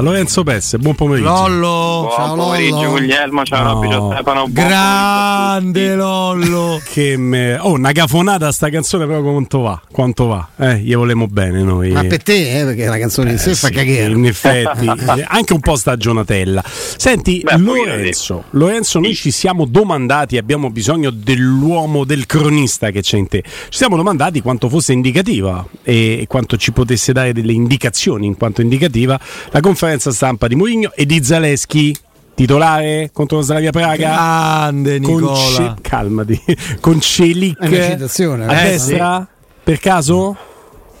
Lorenzo Pesse, buon pomeriggio. Lollo, Buon ciao pomeriggio Lollo. Guglielmo, ciao No. Robby, Stefano. Grande Lollo. Che me... Oh, una cafonata sta canzone, però quanto va? Quanto va? Eh, gli volemo bene noi. Ma per te, eh, perché la canzone in sé fa Sì, cagare. In effetti, eh, anche un po' stagionatella. Senti, Beh, Lorenzo, Lorenzo, noi ci siamo domandati, abbiamo bisogno dell'uomo, del cronista che c'è in te. Ci siamo domandati quanto fosse indicativa e, e quanto ci potesse dare delle indicazioni in quanto indicativa la conferenza stampa di Mourinho e di Zaleschi. Titolare contro lo Slavia Praga. Grande Con Nicola. Ce- calmati. Con Celic a destra per caso?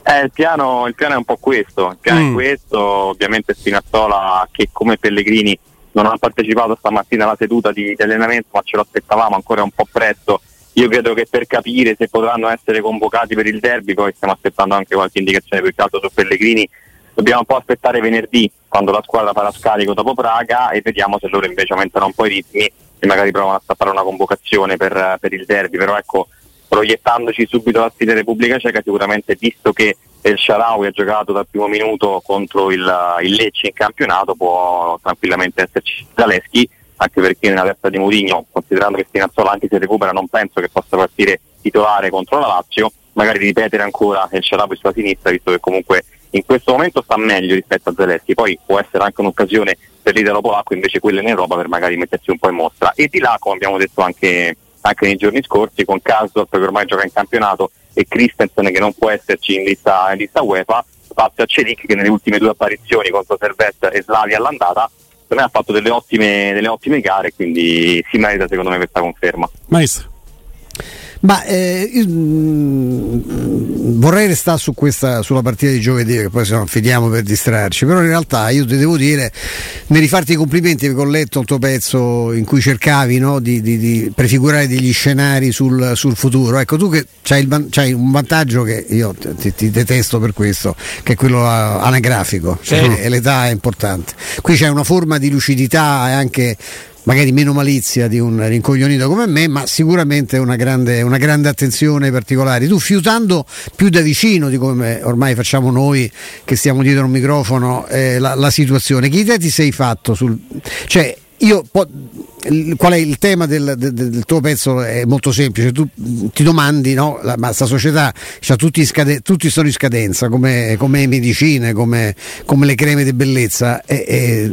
Eh, il, piano, il piano è un po' questo, il piano Mm. è questo, ovviamente Spinazzola che come Pellegrini non ha partecipato stamattina alla seduta di, di allenamento ma ce lo aspettavamo ancora un po' presto, io credo che per capire se potranno essere convocati per il derby, poi stiamo aspettando anche qualche indicazione più che altro su Pellegrini, dobbiamo un po' aspettare venerdì quando la squadra farà scarico dopo Praga e vediamo se loro invece aumentano un po' i ritmi e magari provano a fare una convocazione per, per il derby, però ecco proiettandoci subito la sfida Repubblica Ceca, sicuramente visto che El Sharawi ha giocato dal primo minuto contro il, il Lecce in campionato, può tranquillamente esserci Zaleschi, anche perché nella testa di Mourinho, considerando che Spinazzola anche se recupera non penso che possa partire titolare contro la Lazio, magari ripetere ancora El Sharawi sulla sinistra, visto che comunque in questo momento sta meglio rispetto a Zaleschi, poi può essere anche un'occasione per l'italo polacco invece quella in Europa per magari mettersi un po' in mostra. E di là, come abbiamo detto anche anche nei giorni scorsi con Karsdorp che ormai gioca in campionato e Christensen che non può esserci in lista, in lista UEFA spazio a Celic che nelle ultime due apparizioni contro Servette e Slavia all'andata per me ha fatto delle ottime, delle ottime gare quindi si merita secondo me questa conferma Maestro. Ma eh, io, mm, vorrei restare su questa, sulla partita di giovedì, che poi se no fidiamo per distrarci, però in realtà io ti devo dire, nel rifarti i complimenti perché ho letto il tuo pezzo in cui cercavi no, di, di- di prefigurare degli scenari sul, sul futuro. Ecco, tu che hai un vantaggio che io ti, ti detesto per questo, che è quello ah, anagrafico, cioè, e l'età è importante. Qui c'è una forma di lucidità e anche magari meno malizia di un rincoglionito come me, ma sicuramente una grande, una grande attenzione ai particolari. Tu fiutando più da vicino di come ormai facciamo noi che stiamo dietro un microfono eh, la, la situazione, che idea ti sei fatto sul... Cioè, io po- qual è il tema del, del- del tuo pezzo? È molto semplice. Tu ti domandi no? La, ma sta società c'ha tutti, scade- tutti sono in scadenza come, come medicine come, come le creme di bellezza. E, e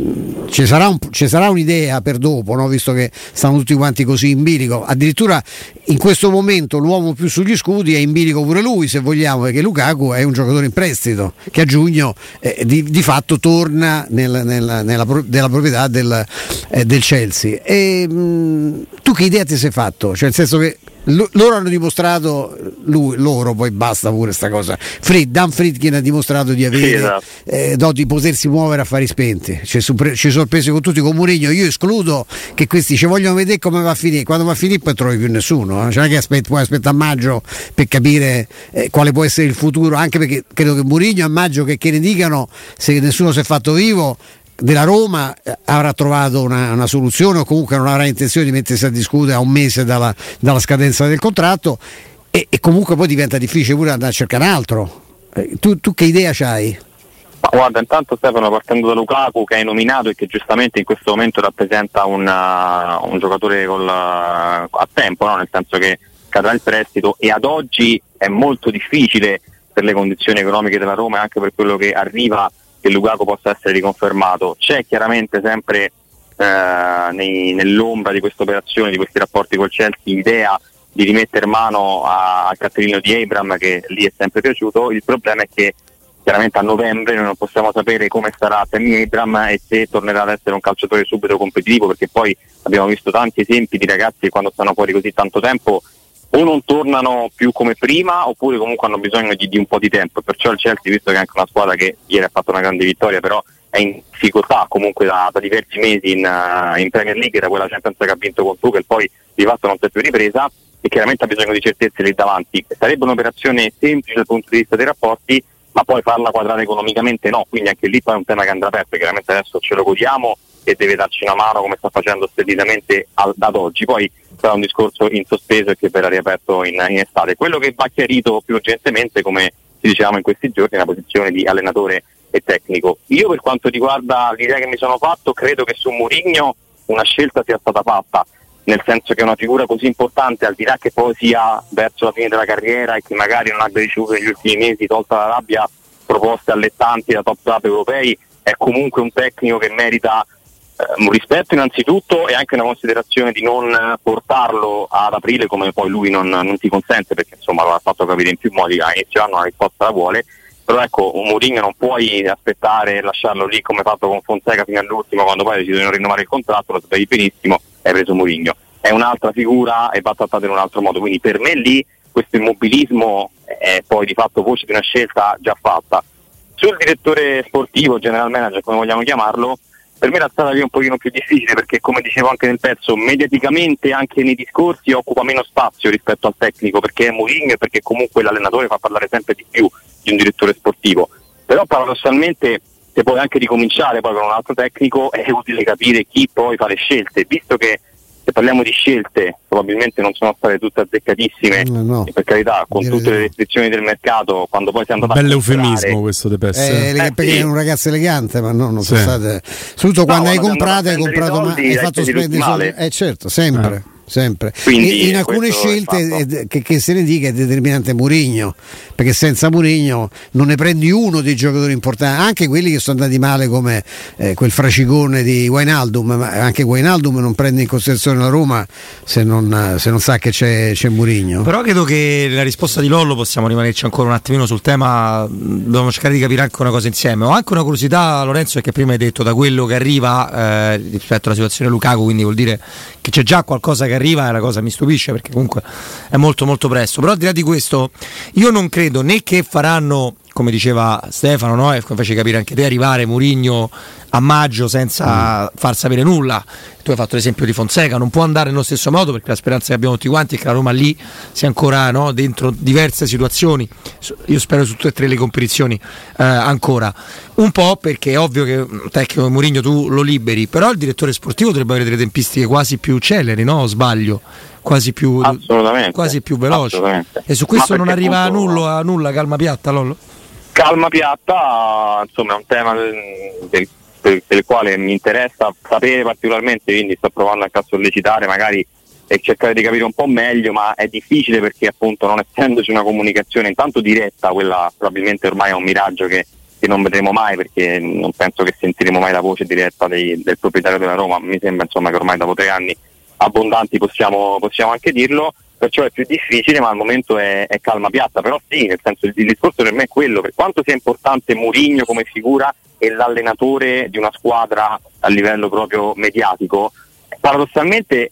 ci, sarà un- ci sarà un'idea per dopo no? visto che stanno tutti quanti così in bilico. Addirittura in questo momento l'uomo più sugli scudi è in bilico pure lui se vogliamo perché Lukaku è un giocatore in prestito che a giugno eh, di, di fatto torna nel- nella, nella pro- della proprietà del, eh, del Chelsea. E mh, tu che idea ti sei fatto? cioè nel senso che lo- loro hanno dimostrato lui, loro poi basta pure sta cosa Fried, Dan Friedkin ha dimostrato di avere Sì, esatto. eh, no, di potersi muovere a fari spenti ci sorpre- ci sorprese con tutti con Mourinho io escludo che questi ci vogliono vedere come va a finire quando va a finire poi trovi più nessuno eh. cioè non è che aspetti, puoi aspettare a maggio per capire eh, quale può essere il futuro anche perché credo che Mourinho a maggio che, che ne dicano se nessuno si è fatto vivo della Roma eh, avrà trovato una, una soluzione o comunque non avrà intenzione di mettersi a discutere a un mese dalla, dalla scadenza del contratto e, e comunque poi diventa difficile pure andare a cercare altro Eh, tu, tu che idea c'hai? Ma guarda, intanto Stefano partendo da Lukaku che hai nominato e che giustamente in questo momento rappresenta un, uh, un giocatore col, a tempo, no? nel senso che cadrà il prestito e ad oggi è molto difficile per le condizioni economiche della Roma e anche per quello che arriva che Lukaku possa essere riconfermato. C'è chiaramente sempre eh, nei- nell'ombra di questa operazione, di questi rapporti col Chelsea, l'idea di rimettere mano al cartellino di Abram che lì è sempre piaciuto. Il problema è che chiaramente a novembre noi non possiamo sapere come starà Tammy Abram e se tornerà ad essere un calciatore subito competitivo perché poi abbiamo visto tanti esempi di ragazzi che quando stanno fuori così tanto tempo o non tornano più come prima oppure comunque hanno bisogno di, di un po' di tempo. Perciò il Chelsea visto che è anche una squadra che ieri ha fatto una grande vittoria però è in difficoltà comunque da, da diversi mesi in, eh, in Premier League da quella Champions che ha vinto con Tuchel poi di fatto non si è più ripresa e chiaramente ha bisogno di certezze lì davanti. Sarebbe un'operazione semplice dal punto di vista dei rapporti ma poi farla quadrare economicamente no, quindi anche lì poi è un tema che andrà aperto, chiaramente adesso ce lo godiamo e deve darci una mano come sta facendo speditamente ad oggi, poi sarà un discorso in sospeso e che verrà riaperto in, in estate. Quello che va chiarito più urgentemente, come ci dicevamo in questi giorni, è la posizione di allenatore e tecnico. Io per quanto riguarda l'idea che mi sono fatto, credo che su Mourinho una scelta sia stata fatta, nel senso che una figura così importante, al di là che poi sia verso la fine della carriera e che magari non abbia ricevuto negli ultimi mesi, tolta la rabbia, proposte allettanti da top top europei, è comunque un tecnico che merita un rispetto innanzitutto e anche una considerazione di non portarlo ad aprile come poi lui non, non ti consente perché insomma lo ha fatto capire in più modi a inizio anno la risposta la vuole. Però ecco un Mourinho non puoi aspettare e lasciarlo lì come fatto con Fonseca fino all'ultimo quando poi decide di non rinnovare il contratto lo sapete benissimo hai preso Mourinho. È un'altra figura e va trattata in un altro modo. Quindi per me lì questo immobilismo è poi di fatto voce di una scelta già fatta. Sul direttore sportivo, general manager come vogliamo chiamarlo per me la strada lì un pochino più difficile perché come dicevo anche nel pezzo mediaticamente anche nei discorsi occupa meno spazio rispetto al tecnico perché è Mourinho e perché comunque l'allenatore fa parlare sempre di più di un direttore sportivo. Però paradossalmente se puoi anche ricominciare poi con un altro tecnico è utile capire chi poi fa le scelte visto che se parliamo di scelte probabilmente non sono state tutte azzeccatissime. No, no. per carità con Direi tutte le restrizioni del mercato quando poi si è andato un bel eufemismo questo deve essere eh, eh, perché sì. è un ragazzo elegante ma no, non sì. sono state soprattutto quando no, hai comprato hai comprato soldi, hai fatto spendere soldi. eh certo sempre. Ah sempre. Quindi, in alcune scelte che, che, se ne dica è determinante Murigno, perché senza Murigno non ne prendi uno dei giocatori importanti, anche quelli che sono andati male come eh, quel fracicone di Wainaldum, ma anche Wainaldum non prende in considerazione la Roma se non, se non sa che c'è, c'è Murigno. Però credo che la risposta di Lollo possiamo rimanerci ancora un attimino sul tema, dobbiamo cercare di capire anche una cosa insieme. Ho anche una curiosità Lorenzo perché prima hai detto da quello che arriva eh, rispetto alla situazione Lukaku, quindi vuol dire che c'è già qualcosa che arriva e la cosa mi stupisce perché comunque è molto molto presto. Però al di là di questo, io non credo né che faranno, come diceva Stefano, no? e come capire anche te, arrivare Murigno a maggio senza mm. far sapere nulla. Tu hai fatto l'esempio di Fonseca, non può andare nello stesso modo perché la speranza che abbiamo tutti quanti è che la Roma lì sia ancora no, dentro diverse situazioni. Io spero su tutte e tre le competizioni eh, ancora. Un po' perché è ovvio che un tecnico Mourinho tu lo liberi, però il direttore sportivo dovrebbe avere delle tempistiche quasi più celeri, no? Sbaglio? Quasi più, quasi più veloci. E su questo non arriva a nulla, a nulla, calma piatta, Lollo? Calma piatta, insomma, è un tema del, del il quale mi interessa sapere particolarmente, quindi sto provando anche a sollecitare magari e cercare di capire un po' meglio, ma è difficile perché appunto non essendoci una comunicazione intanto diretta, quella probabilmente ormai è un miraggio che, che non vedremo mai perché non penso che sentiremo mai la voce diretta dei, del proprietario della Roma, mi sembra insomma che ormai dopo tre anni abbondanti possiamo, possiamo anche dirlo perciò è più difficile ma al momento è, è, calma piatta. Però sì nel senso il, il discorso per me è quello per quanto sia importante Murigno come figura e l'allenatore di una squadra a livello proprio mediatico, paradossalmente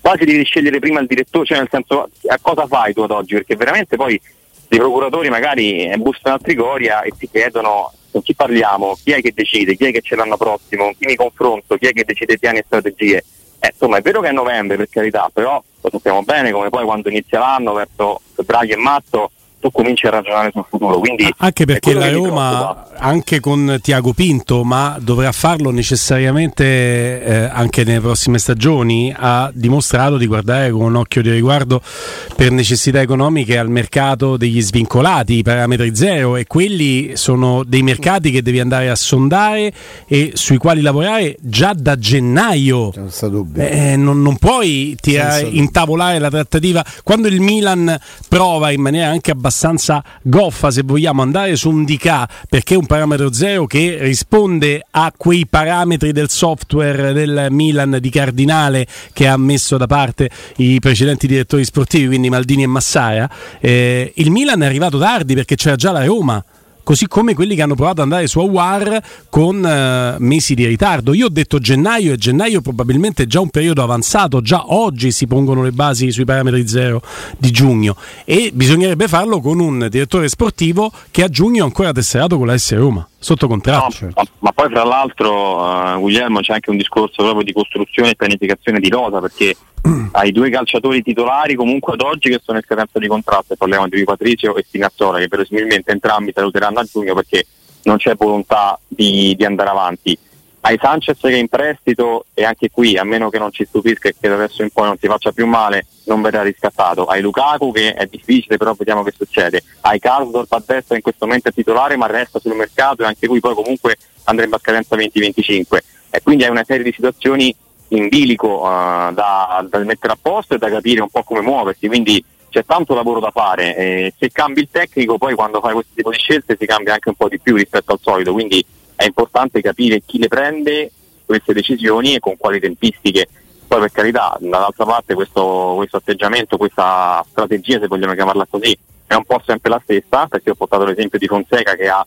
quasi devi scegliere prima il direttore, cioè nel senso a cosa fai tu ad oggi, perché veramente poi i procuratori magari bussano a Trigoria e ti chiedono con chi parliamo, chi è che decide, chi è che c'è l'anno prossimo, chi mi confronto, chi è che decide piani e strategie. Eh, insomma è vero che è novembre per carità, però lo sappiamo bene come poi quando inizia l'anno verso febbraio e marzo tu cominci a ragionare sul futuro. Quindi anche perché la Roma, anche con Tiago Pinto, ma dovrà farlo necessariamente eh, anche nelle prossime stagioni, ha dimostrato di guardare con un occhio di riguardo per necessità economiche al mercato degli svincolati, i parametri zero, e quelli sono dei mercati che devi andare a sondare e sui quali lavorare già da gennaio. Eh, non, non, puoi tirare, intavolare la trattativa quando il Milan prova in maniera anche abbastanza abbastanza goffa se vogliamo andare su un DK perché è un parametro zero che risponde a quei parametri del software del Milan di Cardinale che ha messo da parte i precedenti direttori sportivi quindi Maldini e Massara. Eh, il Milan è arrivato tardi perché c'era già la Roma così come quelli che hanno provato ad andare su Awar con uh, mesi di ritardo. Io ho detto gennaio e gennaio probabilmente è già un periodo avanzato, già oggi si pongono le basi sui parametri zero di giugno e bisognerebbe farlo con un direttore sportivo che a giugno è ancora tesserato con la S Roma sotto contratto. No, certo. ma, ma, poi fra l'altro uh, Guglielmo c'è anche un discorso proprio di costruzione e pianificazione di rosa perché hai due calciatori titolari comunque ad oggi che sono in scadenza di contratto e parliamo di Patrizio e Spinazzola che verosimilmente entrambi saluteranno a giugno perché non c'è volontà di, di andare avanti. Hai Sanchez che è in prestito e anche qui, a meno che non ci stupisca e che da adesso in poi non si faccia più male, non verrà riscattato. Hai Lukaku che è difficile, però vediamo che succede. Hai Karsdorp a destra in questo momento è titolare, ma resta sul mercato e anche lui poi comunque andrebbe a scadenza 2025. E quindi hai una serie di situazioni in bilico uh, da, da, mettere a posto e da capire un po' come muoversi. Quindi c'è tanto lavoro da fare. E se cambi il tecnico, poi quando fai questo tipo di scelte si cambia anche un po' di più rispetto al solito. Quindi è importante capire chi le prende queste decisioni e con quali tempistiche. Poi per carità, dall'altra parte questo, questo atteggiamento, questa strategia, se vogliamo chiamarla così, è un po' sempre la stessa, perché ho portato l'esempio di Fonseca che ha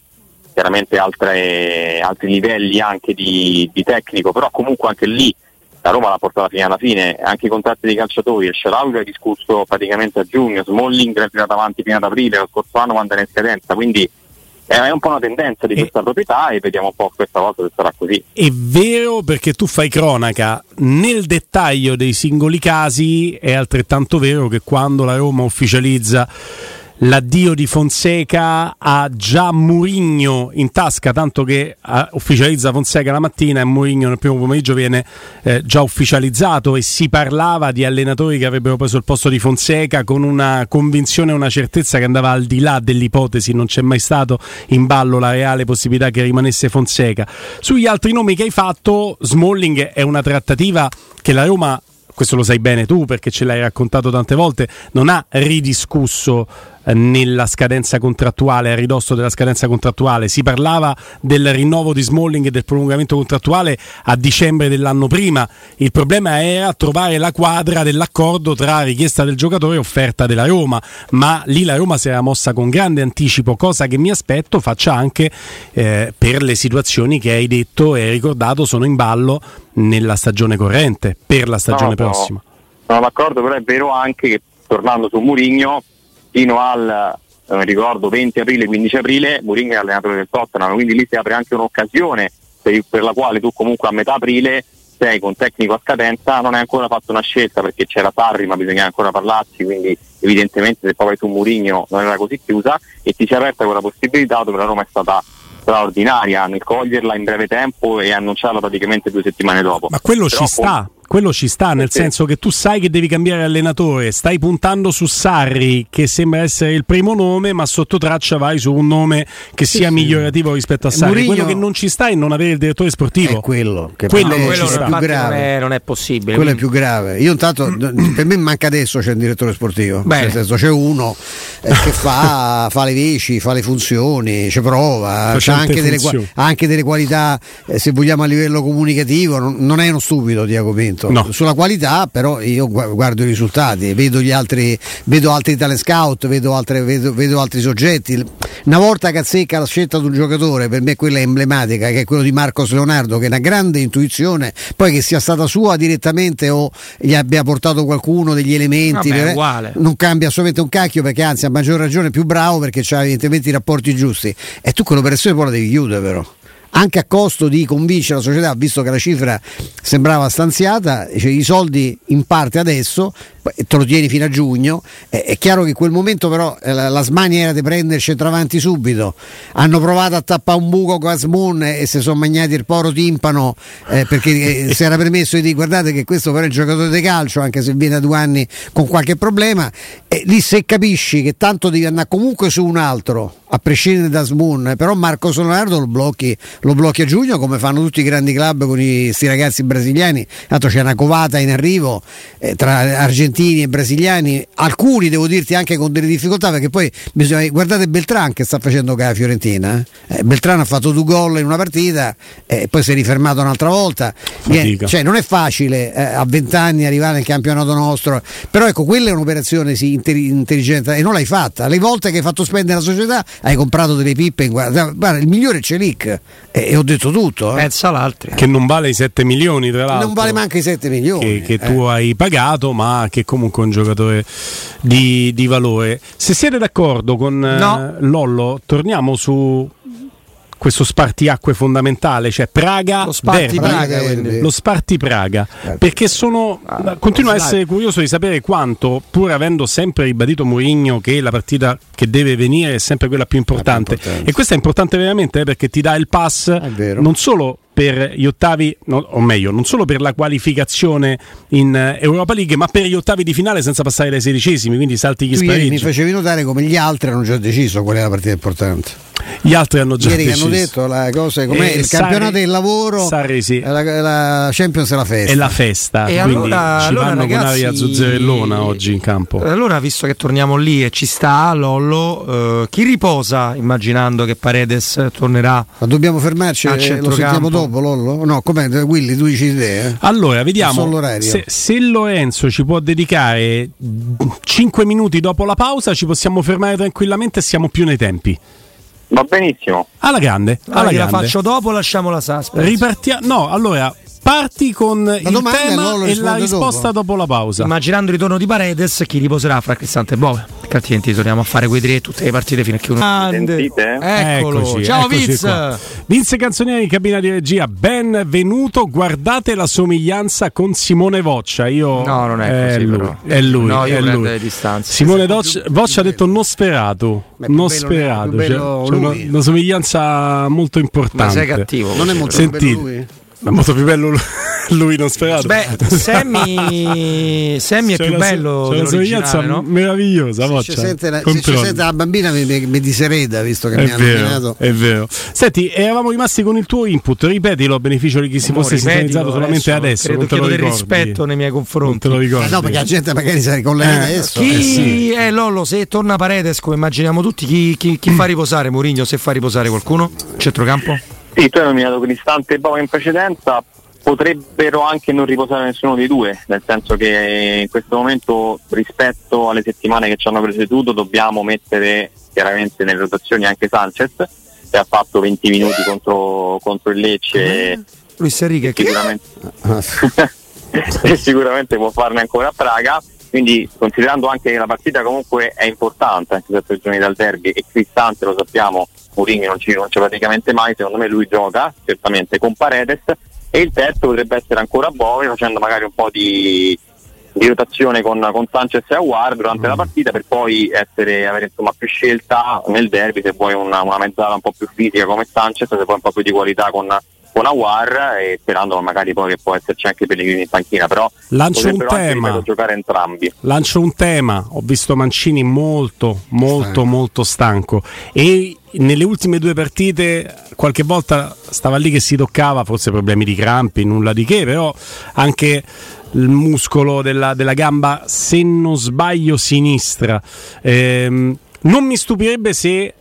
chiaramente altre, altri livelli anche di, di, tecnico, però comunque anche lì la Roma l'ha portata fino alla fine, anche i contratti dei calciatori, il Sharawi è discusso praticamente a giugno, Smalling è tirato avanti fino ad aprile, lo scorso anno quando in scadenza, quindi è un po' una tendenza di questa e, proprietà e vediamo un po' questa volta se sarà così. È vero perché tu fai cronaca nel dettaglio dei singoli casi, è altrettanto vero che quando la Roma ufficializza l'addio di Fonseca ha già Murigno in tasca, tanto che uh, ufficializza Fonseca la mattina e Murigno nel primo pomeriggio viene eh, già ufficializzato e si parlava di allenatori che avrebbero preso il posto di Fonseca con una convinzione e una certezza che andava al di là dell'ipotesi, non c'è mai stato in ballo la reale possibilità che rimanesse Fonseca. Sugli altri nomi che hai fatto, Smalling è una trattativa che la Roma questo lo sai bene tu perché ce l'hai raccontato tante volte, non ha ridiscusso nella scadenza contrattuale, a ridosso della scadenza contrattuale. Si parlava del rinnovo di Smalling e del prolungamento contrattuale a dicembre dell'anno prima. Il problema era trovare la quadra dell'accordo tra richiesta del giocatore e offerta della Roma, ma lì la Roma si era mossa con grande anticipo, cosa che mi aspetto faccia anche eh, per le situazioni che hai detto e ricordato sono in ballo nella stagione corrente, per la stagione no, prossima. Sono d'accordo, però è vero anche che tornando su Murigno fino al eh, ricordo 20 aprile, 15 aprile, Mourinho è allenatore del Tottenham, quindi lì si apre anche un'occasione per, per, la quale tu comunque a metà aprile sei con tecnico a scadenza, non hai ancora fatto una scelta perché c'era Sarri ma bisognava ancora parlarci, quindi evidentemente se poi vai su Mourinho non era così chiusa e ti si è aperta quella possibilità dove la Roma è stata straordinaria nel coglierla in breve tempo e annunciarla praticamente due settimane dopo. Ma quello Però ci sta, quello ci sta, nel senso che tu sai che devi cambiare allenatore, stai puntando su Sarri, che sembra essere il primo nome, ma sotto traccia vai su un nome che sì, sia sì. migliorativo rispetto a Sarri. Murigno... Quello che non ci sta è non avere il direttore sportivo. È quello che quello, è, quello è più grave. Non è, non è possibile. Quello quindi... è più grave. Io intanto, per me manca adesso c'è un direttore sportivo, Bene. nel senso c'è uno eh, che fa, fa, le veci, fa le funzioni, ci prova, ha anche delle, anche delle, qualità, eh, se vogliamo a livello comunicativo, non, non è uno stupido Diaco Pinto momento. No. Sulla qualità, però, io guardo i risultati, vedo gli altri, vedo altri talent scout, vedo, altre, vedo, vedo altri soggetti. Una volta che azzecca la scelta di un giocatore, per me quella è emblematica, che è quello di Marcos Leonardo, che è una grande intuizione, poi che sia stata sua direttamente o gli abbia portato qualcuno degli elementi, Vabbè, per, non cambia assolutamente un cacchio perché anzi a maggior ragione è più bravo perché ha evidentemente i rapporti giusti. E tu quell'operazione poi la devi chiudere però anche a costo di convincere la società, visto che la cifra sembrava stanziata, cioè i soldi in parte adesso, te lo tieni fino a giugno, è, è chiaro che in quel momento però eh, la, la smania era di prendere centravanti subito, hanno provato a tappare un buco con Asmoon e si sono magnati il poro timpano eh, perché eh, si era permesso di dire guardate che questo però è un giocatore di calcio, anche se viene da due anni con qualche problema, lì se capisci che tanto devi andare comunque su un altro, a prescindere da Smoon, però Marco Leonardo lo blocchi, lo blocchi a giugno come fanno tutti i grandi club con questi ragazzi brasiliani, tanto c'è una covata in arrivo eh, tra argentini e brasiliani, alcuni devo dirti anche con delle difficoltà perché poi bisogna, guardate Beltran che sta facendo che la Fiorentina, eh? Beltran ha fatto due gol in una partita e eh, poi si è rifermato un'altra volta, Niente, cioè non è facile eh, a vent'anni arrivare nel campionato nostro, però ecco quella è un'operazione sì, intelligente e non l'hai fatta, le volte che hai fatto spendere la società hai comprato delle pippe in guarda, guarda il migliore è Celic e, e, ho detto tutto eh. pensa l'altro che non vale i 7 milioni tra l'altro non vale manco i 7 milioni che, che tu eh. hai pagato ma che comunque è un giocatore di, di valore se siete d'accordo con no. eh, Lollo torniamo su questo spartiacque fondamentale, cioè Praga, lo Sparti Derby, Praga, lo Sparti Praga, certo. perché sono ah, continuo a essere curioso di sapere quanto, pur avendo sempre ribadito Mourinho che la partita che deve venire è sempre quella più importante, importante. e questa è importante veramente eh, perché ti dà il pass non solo per gli ottavi, no, o meglio, non solo per la qualificazione in eh, Europa League, ma per gli ottavi di finale senza passare dai sedicesimi, quindi salti gli spareggi. mi facevi notare come gli altri hanno già deciso qual è la partita importante. Gli altri hanno già Ieri che deciso. hanno detto la cosa, com'è Eh, il Sarri- campionato del lavoro, Sarri sì. la, la Champions è la festa. È la festa, E quindi allora- ci allora, vanno ragazzi- con aria zuzzerellona oggi in campo. Allora, visto che torniamo lì e ci sta Lollo, eh, chi riposa immaginando che Paredes tornerà? Ma dobbiamo fermarci, A eh, lo sentiamo dopo Lollo? No, com'è? Willy, tu dici te? Eh? Allora, vediamo se, se Lorenzo ci può dedicare 5 minuti dopo la pausa, ci possiamo fermare tranquillamente e siamo più nei tempi. Va benissimo. Alla grande, alla Allora, la grande. faccio dopo, lasciamo la suspense. Ripartiamo. No, allora parti con il domanda e tema e la risposta dopo, la pausa. Immaginando il ritorno di Paredes, chi riposerà fra Cristante e Bove? Perché altrimenti torniamo a fare quei tre tutte le partite fino a che uno. Sentite? Eccolo, Eccoci, ciao eccoci Viz! qua. Vince Canzonieri in cabina di regia, benvenuto. Guardate la somiglianza con Simone Voccia. Io No, non è così, lui, però. È lui, No, io è lui. le distanze. Simone Doc- Voccia ha detto più Nosferatu, bello- più cioè, c'è una, lui. una somiglianza molto importante. Ma sei cattivo. Non è molto Sentite. È molto più bello lui- lui Nosferatu. Beh, Sammy, Sammy è C'è più una bello c'è una somiglianza no? meravigliosa. Se ci, sente la, se sente la bambina mi, mi, mi disereda visto che È mi vero, nominato. è vero. Senti, eravamo rimasti con il tuo input. Ripetilo a beneficio di chi si Mo, fosse ripetilo sintonizzato solamente adesso. Credo non te lo del rispetto nei miei Non confronti. te lo ricordi. Eh no, perché la gente magari si ricollega Eh, adesso. Chi Eh sì. è Lollo? Se torna Paredes, come immaginiamo tutti, chi, chi- chi fa riposare Mourinho? Se fa riposare qualcuno? Centrocampo? Sì, tu hai nominato Cristante e Bova in precedenza, potrebbero anche non riposare nessuno dei due, nel senso che in questo momento rispetto alle settimane che ci hanno preceduto dobbiamo mettere chiaramente nelle rotazioni anche Sanchez, che ha fatto 20 minuti contro, contro il Lecce. E Luis Enrique, che? sicuramente, Ah, e sicuramente può farne ancora a Praga. Quindi considerando anche che la partita comunque è importante, anche se tre giorni dal derby e Cristante lo sappiamo, Mourinho non ci rinuncia praticamente mai, secondo me lui gioca certamente con Paredes e il terzo potrebbe essere ancora Bove facendo magari un po' di, di rotazione con, con Sanchez e Aguar durante la partita per poi essere, avere insomma, più scelta nel derby se vuoi una, una mezzala un po' più fisica come Sanchez, se vuoi un po' più di qualità con, con Aguar e sperando magari poi che può esserci anche Pellegrini in panchina, però Lancio un anche tema. giocare entrambi. Lancio un tema, ho visto Mancini molto, molto, Stanco. molto stanco e nelle ultime due partite qualche volta stava lì che si toccava, forse problemi di crampi, nulla di che, però anche il muscolo della, della gamba, se non sbaglio, sinistra. Ehm, non mi stupirebbe se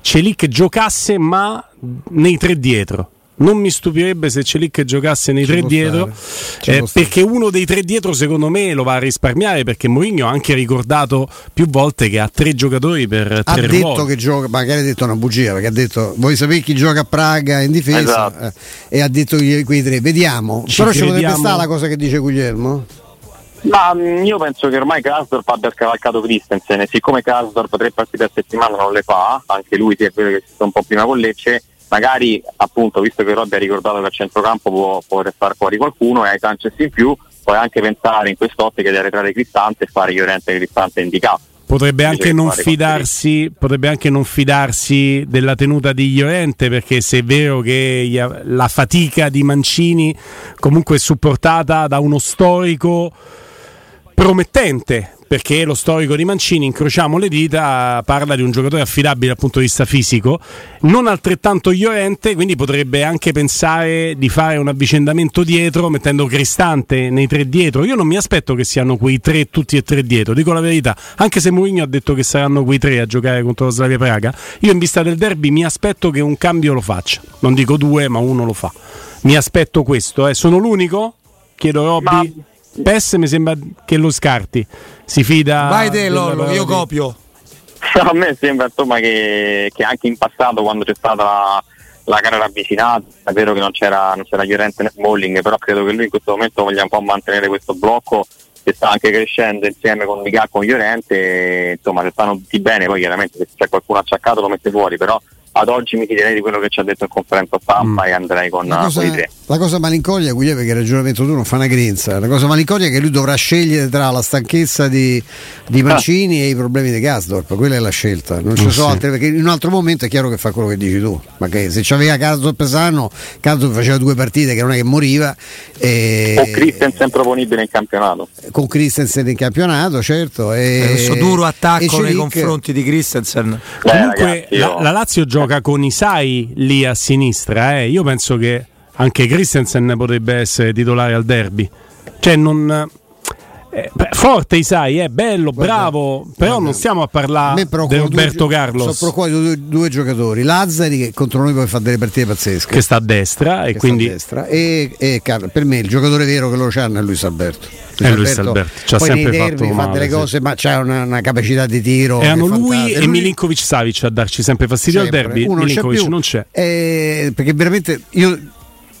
Celic giocasse ma nei tre dietro. Non mi stupirebbe se Celic giocasse nei Ci tre dietro, eh, stare. perché uno dei tre dietro secondo me lo va a risparmiare perché Mourinho ha anche ricordato più volte che ha tre giocatori per ha tre detto ruoli. che gioca, magari ha detto una bugia perché ha detto vuoi sapere chi gioca a Praga in difesa Esatto. Eh, e ha detto gli- quei tre, vediamo. Ci Però ci potrebbe crediamo. stare la cosa che dice Guglielmo. Ma mh, io penso che ormai Krasdorp abbia scavalcato Christensen e siccome Krasdorp tre partite a settimana non le fa, anche lui si è vero che si sta un po' prima con Lecce, magari appunto visto che Robby ha ricordato che a centrocampo può, può far fuori qualcuno e hai Sanchez in più, puoi anche pensare in quest'ottica di arretrare Cristante e fare Llorente Cristante indicato. Potrebbe anche, fidarsi, potrebbe anche non fidarsi della tenuta di Llorente perché se è vero che la fatica di Mancini comunque è supportata da uno storico promettente perché lo storico di Mancini, incrociamo le dita, parla di un giocatore affidabile dal punto di vista fisico, non altrettanto Llorente, quindi potrebbe anche pensare di fare un avvicendamento dietro mettendo Cristante nei tre dietro. Io non mi aspetto che siano quei tre tutti e tre dietro, dico la verità, anche se Mourinho ha detto che saranno quei tre a giocare contro la Slavia Praga, io in vista del derby mi aspetto che un cambio lo faccia, non dico due, ma uno lo fa. Mi aspetto questo, eh. sono l'unico? Chiedo Robby. Ma- PES mi sembra che lo scarti. Si fida. Vai te Lollo, io copio. A me sembra insomma che, che anche in passato quando c'è stata la, la gara ravvicinata, è vero che non c'era, non c'era Llorente né Smalling, però credo che lui in questo momento voglia un po' mantenere questo blocco che sta anche crescendo insieme con Migà con Llorente, insomma se stanno tutti bene, poi chiaramente se c'è qualcuno acciaccato lo mette fuori, però ad oggi mi fiderei di quello che ci ha detto in conferenza stampa Mm. e andrei con, con i tre. La cosa malinconia, Guglielmo, perché il ragionamento tu non fa una grinza. La cosa malinconia è che lui dovrà scegliere tra la stanchezza di, di Ah. Mancini e i problemi di Gasdorp. Quella è la scelta. Non ci Oh, sono sì. altre, perché in un altro momento è chiaro che fa quello che dici tu. Ma che se c'aveva Gasdorp sano, Gasdorp faceva due partite che non è che moriva. E... O Christensen proponibile in campionato. Con Christensen in campionato, certo. E... Eh, Questo duro e attacco nei confronti di Christensen. Beh, Comunque ragazzi, la, io- la Lazio gioca con Isai lì a sinistra, eh. io penso che anche Christensen potrebbe essere titolare al derby. Cioè non... eh, beh, forte Isai, è bello, Guarda, bravo, però guarda, non stiamo a parlare di Roberto due, Carlos Sono preoccupati due, due giocatori, Lazzari che contro noi poi fa delle partite pazzesche. che sta a destra e quindi a destra, e, e Car- per me il giocatore vero che loro hanno è Luis Alberto. È Luis Alberto, ci ha poi sempre derby fa male, delle sì. cose, ma c'ha una, una capacità di tiro. erano lui fantastica. e Milinkovic Savic a darci sempre fastidio Sempre. al derby. Uno non c'è Milinkovic più. non c'è. Eh, perché veramente io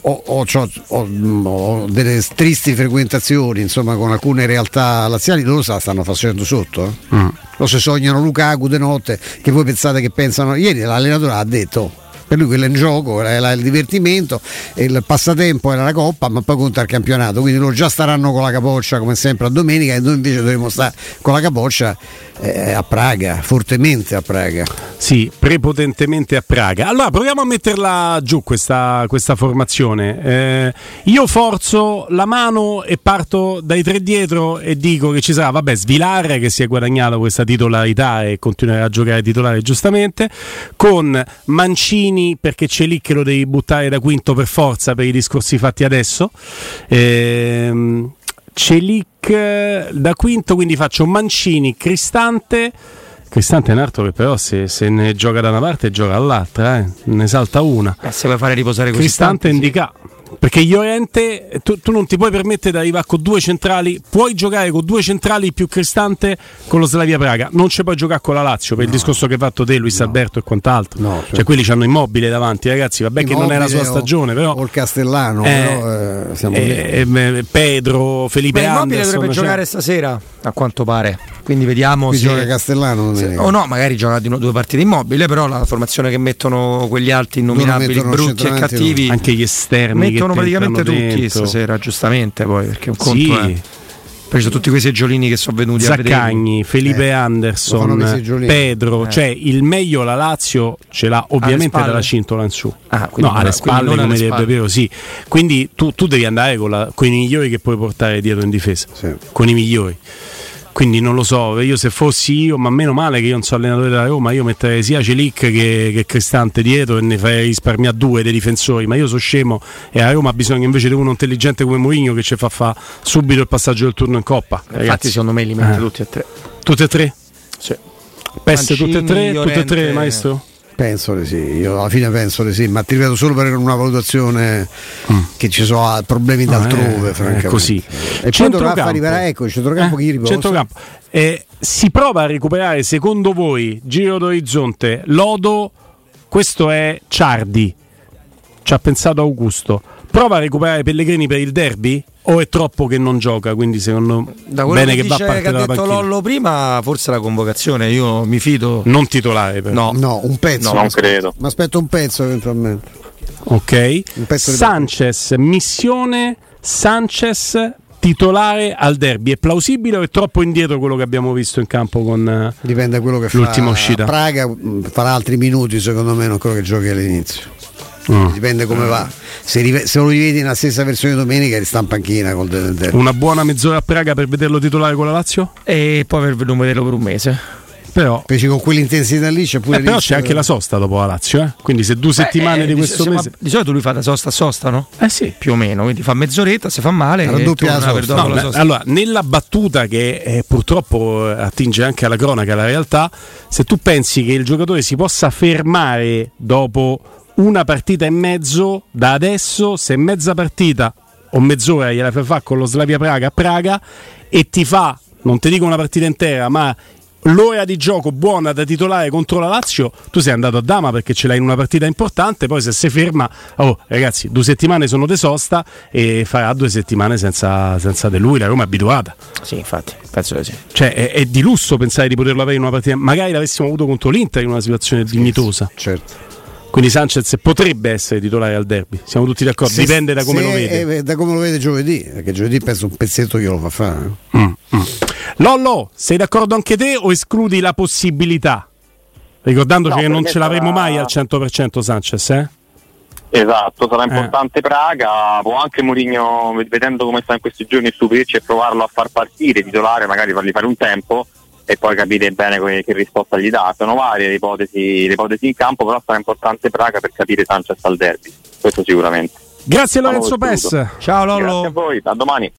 ho, ho- ho- ho delle tristi frequentazioni insomma con alcune realtà laziali loro sa stanno facendo sotto eh. Mm. lo se sognano Lukaku de notte che voi pensate che pensano ieri l'allenatore ha detto per lui quello è in gioco, era il divertimento, il passatempo era la coppa, ma poi conta il campionato, quindi loro già staranno con la capoccia come sempre a domenica e noi invece dovremo stare con la capoccia eh, a Praga, fortemente a Praga. Sì, prepotentemente a Praga. Allora proviamo a metterla giù questa, questa formazione. Eh, io forzo la mano e parto dai tre dietro e dico che ci sarà, vabbè, Svilar che si è guadagnato questa titolarità e continuerà a giocare titolare giustamente, con Mancini perché c'è lì che lo devi buttare da quinto per forza per i discorsi fatti adesso. Ehm, Celic eh, da quinto, quindi faccio Mancini, Cristante. Cristante è un altro che però se, se ne gioca da una parte gioca dall'altra, eh. ne salta una. Eh, se vuoi fare riposare così Cristante tanti, sì. Perché Llorente, tu, tu non ti puoi permettere di arrivare con due centrali, puoi giocare con due centrali più Cristante con lo Slavia Praga, non ci puoi giocare con la Lazio per il discorso che hai fatto te, Luis Alberto e quant'altro. No, Cioè certo. quelli hanno immobile davanti, ragazzi, vabbè che non è la sua Immobile o- stagione, però... O il Castellano, Eh, però eh, eh, eh, Pedro, Felipe Beh, Immobile Anderson, dovrebbe cioè- giocare stasera, a quanto pare. Quindi vediamo Qui se... gioca Castellano domenica. O no, magari gioca di no- due partite immobile, però la formazione che mettono quegli altri innominabili, brutti e cattivi, anche gli esterni che praticamente tutti dentro. stasera, giustamente poi, perché un Sì. conto è... Poi ci sono tutti quei seggiolini che sono venuti a vedere. Zaccagni, Felipe Eh, Anderson. Pedro, Eh. cioè il meglio la Lazio ce l'ha ovviamente dalla cintola in su. Ah, quindi no, alle spalle alle come direbbe. Piero, sì. Quindi tu, tu devi andare con, la- con i migliori che puoi portare dietro in difesa, Sì. con i migliori. Quindi non lo so, io se fossi io, ma meno male che io non so allenatore della Roma, io metterei sia Celic che, che Cristante dietro e ne farei risparmiare due dei difensori, ma io sono scemo e a Roma ha bisogno invece di uno intelligente come Mourinho che ci fa fa subito il passaggio del turno in Coppa. Infatti Ragazzi, secondo me li mette Eh. tutti e tre. tutte e tre? Sì. Peste tutte e tre, tutte e tre, Llorente. maestro? Penso di sì, io alla fine penso di sì, ma ti ripeto solo per una valutazione che ci sono ah, problemi d'altrove, è- è francamente. così. E poi dovrà Centrocampo. far arrivare, ecco, centrocampo chi riposa? centrocampo. Eh, si prova a recuperare, secondo voi, Giro d'Orizzonte, Lodo, questo è Ciardi, ci ha pensato Augusto. Prova a recuperare Pellegrini per il derby? O è troppo che non gioca? Quindi secondo Da quello bene che, che, va a dice, parte che ha detto panchina. Lollo prima, forse la convocazione, io mi fido. Non titolare però. No. No, un pezzo. No, non credo. Ma aspetto un pezzo eventualmente. Ok. Un pezzo di- Sanchez, missione Sanchez titolare al derby. È plausibile o è troppo indietro quello che abbiamo visto in campo con eh, Dipende da quello che fa. L'ultima uscita. Praga farà altri minuti, secondo me, non quello che giochi all'inizio. Mm. Dipende come va. Se, se lo rivedi nella stessa versione domenica, resta in panchina col del derby. una buona mezz'ora a Praga per vederlo titolare con la Lazio? E poi per non vederlo per un mese. Però, Invece con quell'intensità lì c'è pure eh, però c'è anche la sosta dopo la Lazio, eh? quindi se due settimane Eh, di questo mese... di solito lui fa da sosta a sosta, no? Eh sì. Più o meno, quindi fa mezz'oretta, se fa male, Raddoppia la dopo No, la sosta. allora, nella battuta che eh, purtroppo eh, attinge anche alla cronaca, alla realtà, se tu pensi che il giocatore si possa fermare dopo una partita e mezzo, da adesso, se mezza partita o mezz'ora gliela fai fare con lo Slavia Praga a Praga e ti fa, non ti dico una partita intera, ma l'ora di gioco buona da titolare contro la Lazio, tu sei andato a dama perché ce l'hai in una partita importante, poi se si ferma, oh ragazzi, due settimane sono de sosta e farà due settimane senza, senza di lui, la Roma è abituata. Sì, infatti, penso di sì. Cioè è, è di lusso pensare di poterlo avere in una partita, magari l'avessimo avuto contro l'Inter in una situazione dignitosa. Certo. Quindi Sanchez potrebbe essere titolare al derby, siamo tutti d'accordo, se, dipende da come lo vede. Eh, da come lo vede giovedì, perché giovedì penso un pezzetto glielo fa fare. Mm, mm. Lollo, sei d'accordo anche te o escludi la possibilità? Ricordandoci no, che non ce l'avremo sarà... mai al 100% Sanchez, eh? Esatto, sarà eh. importante eh. Praga, può anche Mourinho, vedendo come sta in questi giorni, stupirci e provarlo a far partire, titolare, magari fargli fare un tempo e poi capire bene che, che risposta gli dà. Sono varie le ipotesi, le ipotesi in campo, però sarà importante Praga per capire Sanchez al derby, questo sicuramente. Grazie Lorenzo Pes. Ciao Lollo. Grazie a voi, a domani.